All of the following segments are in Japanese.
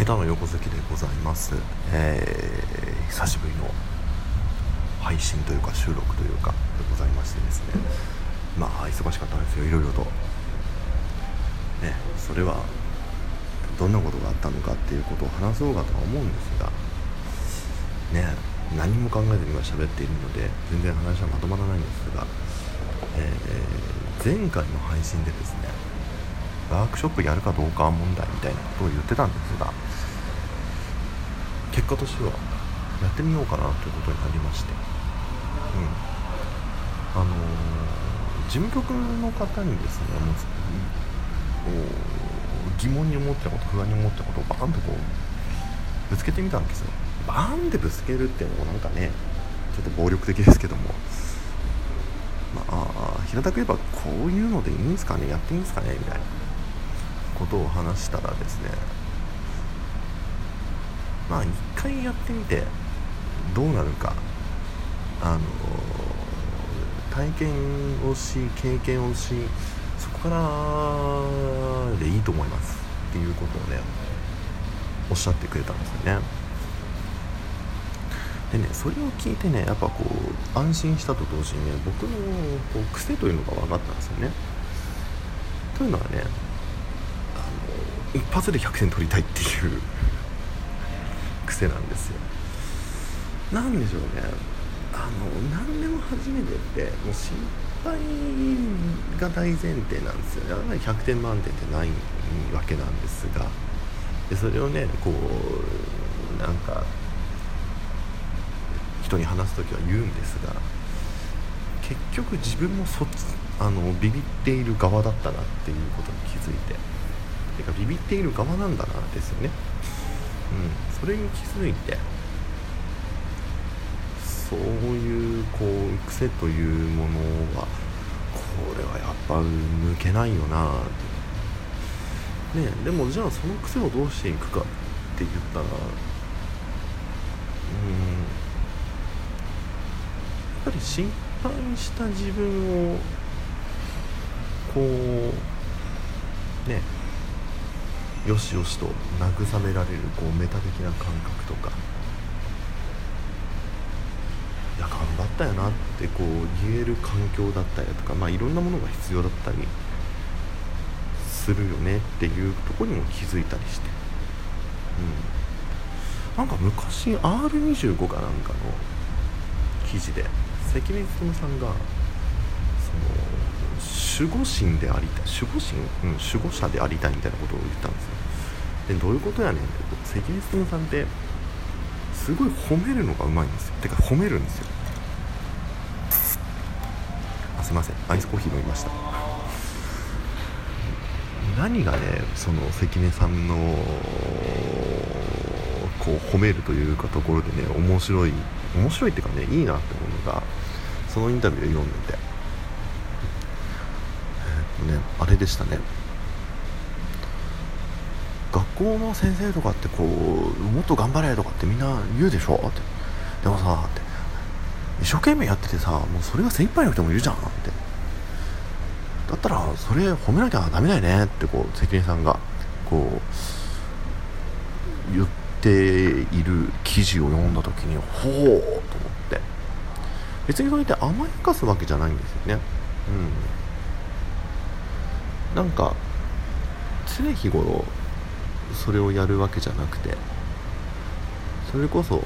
下手の横好きでございます、えー、久しぶりの配信というか収録というかでございましてですね。まあ忙しかったんですよ。いろいろと。ねそれはどんなことがあったのかっていうことを話そうかとは思うんですが。ね何も考えずに今喋っているので全然話はまとまらないんですが、えー、前回の配信でですねワークショップやるかどうか問題みたいなことを言ってたんですが結果としてはやってみようかなということになりまして。うん。あのー、事務局の方にですねもう疑問に思ったこと不安に思ったことをバーンとこうぶつけてみたんですよ。バーンでぶつけるっていうのもなんかねちょっと暴力的ですけども。まあ平たく言えばこういうのでいいんですかねやっていいんですかねみたいな。ことを話したらですねまあ一回やってみてどうなるかあの体験をし経験をしそこからでいいと思いますっていうことをねおっしゃってくれたんですよね。でねそれを聞いてねやっぱこう安心したと同時にね僕のこう癖というのが分かったんですよね。というのはね一発で100点取りたいっていう癖なんですよ。なんでしょうね。あの何でも初めてってもう失敗が大前提なんですよね。あんまり100点満点ってないわけなんですが。でそれをねこうなんか人に話す時は言うんですが結局自分もそあのビビっている側だったなっていうことに気づいて。てかビビっている側なんだなですよね。うん。それに気づいて。そういうこう癖というものはこれはやっぱ抜けないよなねでもじゃあその癖をどうしていくかって言ったらうん。やっぱり心配した自分をこうねよしよしと慰められるこうメタ的な感覚とか。いや頑張ったよなってこう言える環境だったりとかまあいろんなものが必要だったりするよねっていうとこにも気づいたりして。うん。なんか昔 R25 かなんかの記事で関根勤さんが守護神でありたい守護神、うん、守護者でありたいみたいなことを言ったんですよ。でどういうことやねんって関根勤さんってすごい褒めるのがうまいんですよ。てか褒めるんですよ。あすいません。アイスコーヒー飲みました。何がねその関根さんのこう褒めるというかところでね面白い面白いっていうかねいいなって思うのがそのインタビューで読んでて。あれでしたね。学校の先生とかってこうもっと頑張れとかってみんな言うでしょ？って。でもさって。一生懸命やっててさもうそれが精一杯の人もいるじゃん。って。だったらそれ褒めなきゃダメだよね。ってこう関根さんがこう言っている記事を読んだ時にほうと思って。別にそれって甘やかすわけじゃないんですよね。うん。なんか常日頃それをやるわけじゃなくてそれこそこ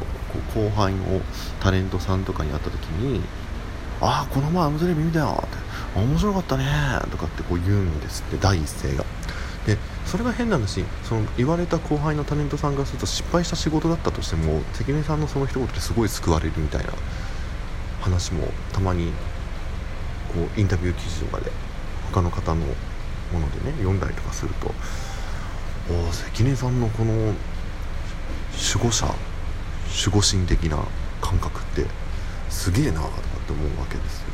う後輩のタレントさんとかに会った時に「ああこの前あのテレビ見たよ」って「面白かったね」とかってこう言うんですって第一声が。でそれが変な話その言われた後輩のタレントさんがすると失敗した仕事だったとしても関根さんのその一言ですごい救われるみたいな話もたまにこうインタビュー記事とかで他の方のものでね読んだりとかするとお関根さんのこの守護者守護神的な感覚ってすげえなとかって思うわけですよ。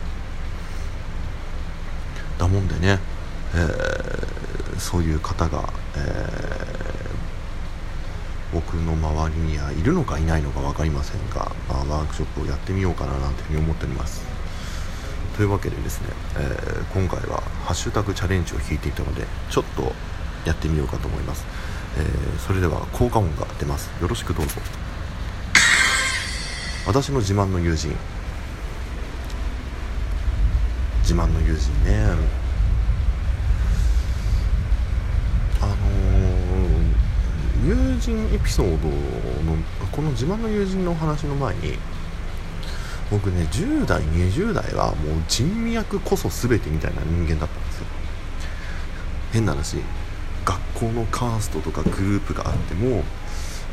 だもんでね、えー、そういう方が、えー、僕の周りにはいるのかいないのか分かりませんが、まあ、ワークショップをやってみようかななんていうふうに思っております。というわけでですね、えー、今回はハッシュタグチャレンジを引いていたのでちょっとやってみようかと思います。えー、それでは効果音が出ます。よろしくどうぞ。私の自慢の友人。自慢の友人ね。あのー、友人エピソードのこの自慢の友人のお話の前に僕ね10代20代はもう人脈こそ全てみたいな人間だったんですよ。変な話学校のカーストとかグループがあっても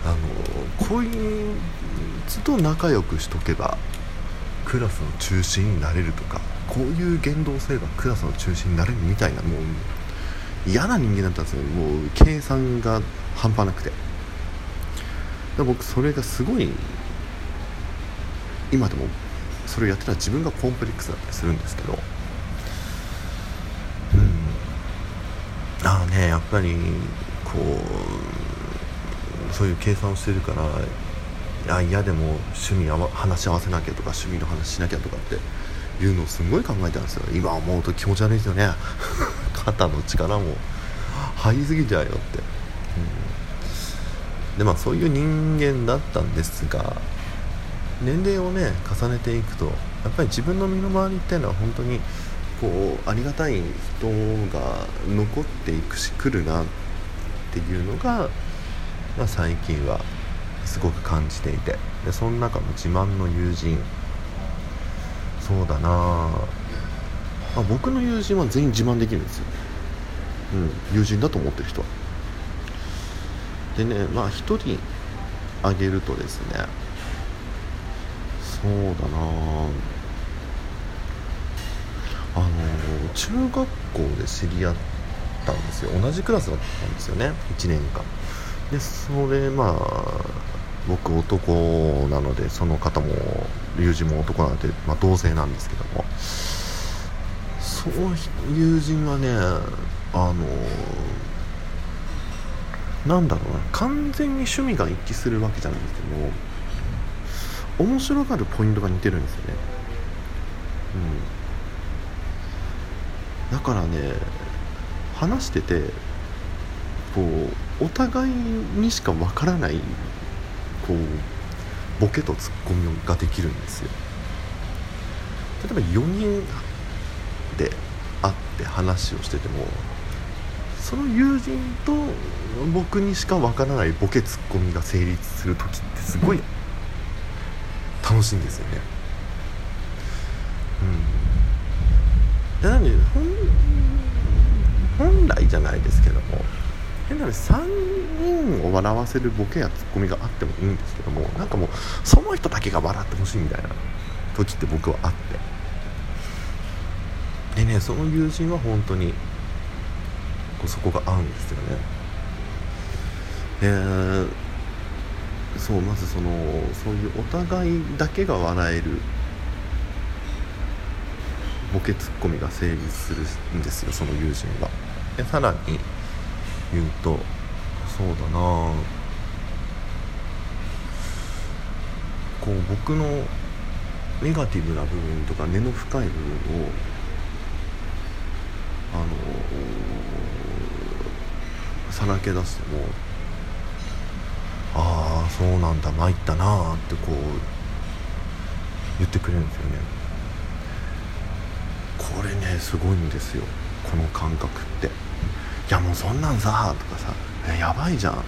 あのこいつと仲良くしとけばクラスの中心になれるとかこういう言動すればクラスの中心になれるみたいなもう嫌な人間だったんですよ。もう計算が半端なくて。僕それがすごい今でもそれをやってた自分がコンプレックスだったりするんですけど。うん。ああねやっぱりこうそういう計算をしてるからあ嫌でも趣味あ話し合わせなきゃとか趣味の話しなきゃとかっていうのをすごい考えたんですよ。今思うと気持ち悪いですよね。肩の力も。入りすぎちゃうよって、うん、でまあそういう人間だったんですが年齢をね重ねていくとやっぱり自分の身の回りっていうのは本当にこうありがたい人が残っていくし来るなっていうのが、まあ、最近はすごく感じていて。でその中の自慢の友人。そうだな、あ、僕の友人は全員自慢できるんですよ、うん、友人だと思ってる人は。でねまあ1人あげるとですねそうだな。あの中学校で知り合ったんですよ。同じクラスだったんですよね。1年間。でそれまあ僕男なのでその方も友人も男なので、まあ、同性なんですけども。その友人はねあのなんだろうな。完全に趣味が一致するわけじゃないんですけども。面白がるポイントが似てるんですよね。うん。だからね話しててこうお互いにしかわからないこうボケとツッコミができるんですよ。例えば4人で会って話をしててもその友人と僕にしかわからないボケツッコミが成立する時ってすごい楽しいんですよね。うん。なんで本来じゃないですけども変な話3人を笑わせるボケやツッコミがあってもいいんですけどもなんかもうその人だけが笑ってほしいみたいな時って僕はあって。でねその友人は本当にこうそこが合うんですよね。でそうまずそのそういうお互いだけが笑えるボケツッコミが成立するんですよその友人は。でさらに言うとそうだなこう僕のネガティブな部分とか根の深い部分をあのさらけ出してもああそうなんだ参ったなってこう言ってくれるんですよね。これねすごいんですよ。この感覚って。いやもうそんなんさとかさ。えやばいじゃん。ど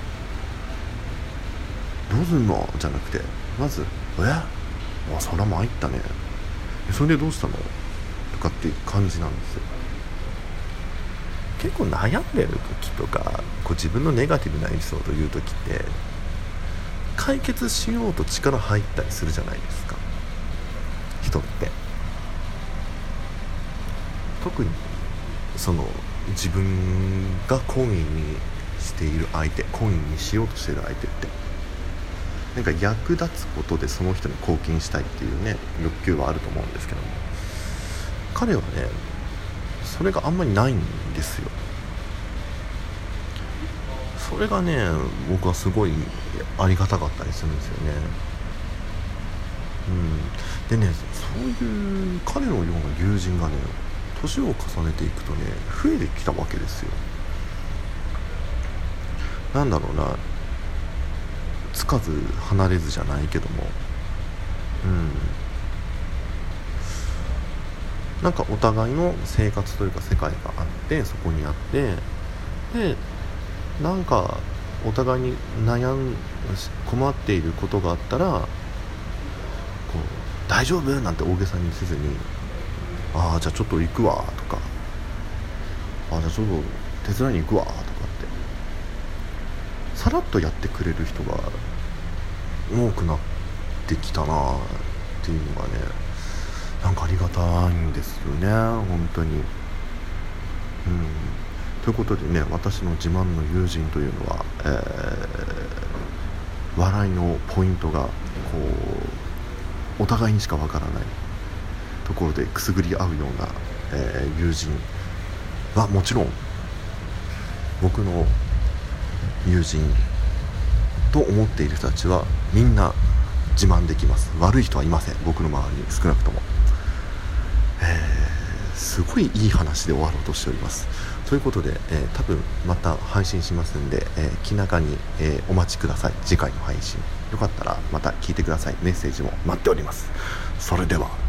うすんの？じゃなくて。まず「え？あそら参ったね。それでどうしたの?」とかっていう感じなんですよ。結構悩んでる時とかこう自分のネガティブなエピソードを言う時って解決しようと力入ったりするじゃないですか。人って。特にその自分が懇意にしている相手懇意にしようとしている相手って。なんか役立つことでその人に貢献したいっていうね欲求はあると思うんですけども。彼はねそれがあんまりないんですよ。それがね僕はすごいありがたかったりするんですよね。うん。でねそういう彼のような友人がね年を重ねていくとね増えてきたわけですよ。なんだろうな。つかず離れずじゃないけども。うん。なんかお互いの生活というか世界があってそこにあってでなんかお互いに悩ん困っていることがあったらこう大丈夫？なんて大げさにせずにああじゃあちょっと行くわとかああじゃあちょっと手伝いに行くわとかってさらっとやってくれる人が多くなってきたなっていうのがねなんかありがたいんですよね本当に。うん。ということでね私の自慢の友人というのは、えー、笑いのポイントがこうお互いにしかわからないところでくすぐり合うような、えー、友人はもちろん僕の友人と思っている人たちはみんな自慢できます。悪い人はいません。僕の周りに少なくとも、えー、すごいいい話で終わろうとしております。ということで、えー、多分また配信しますんで、えー、気長に、えお待ちください。次回の配信。よかったらまた聞いてください。メッセージも待っております。それでは。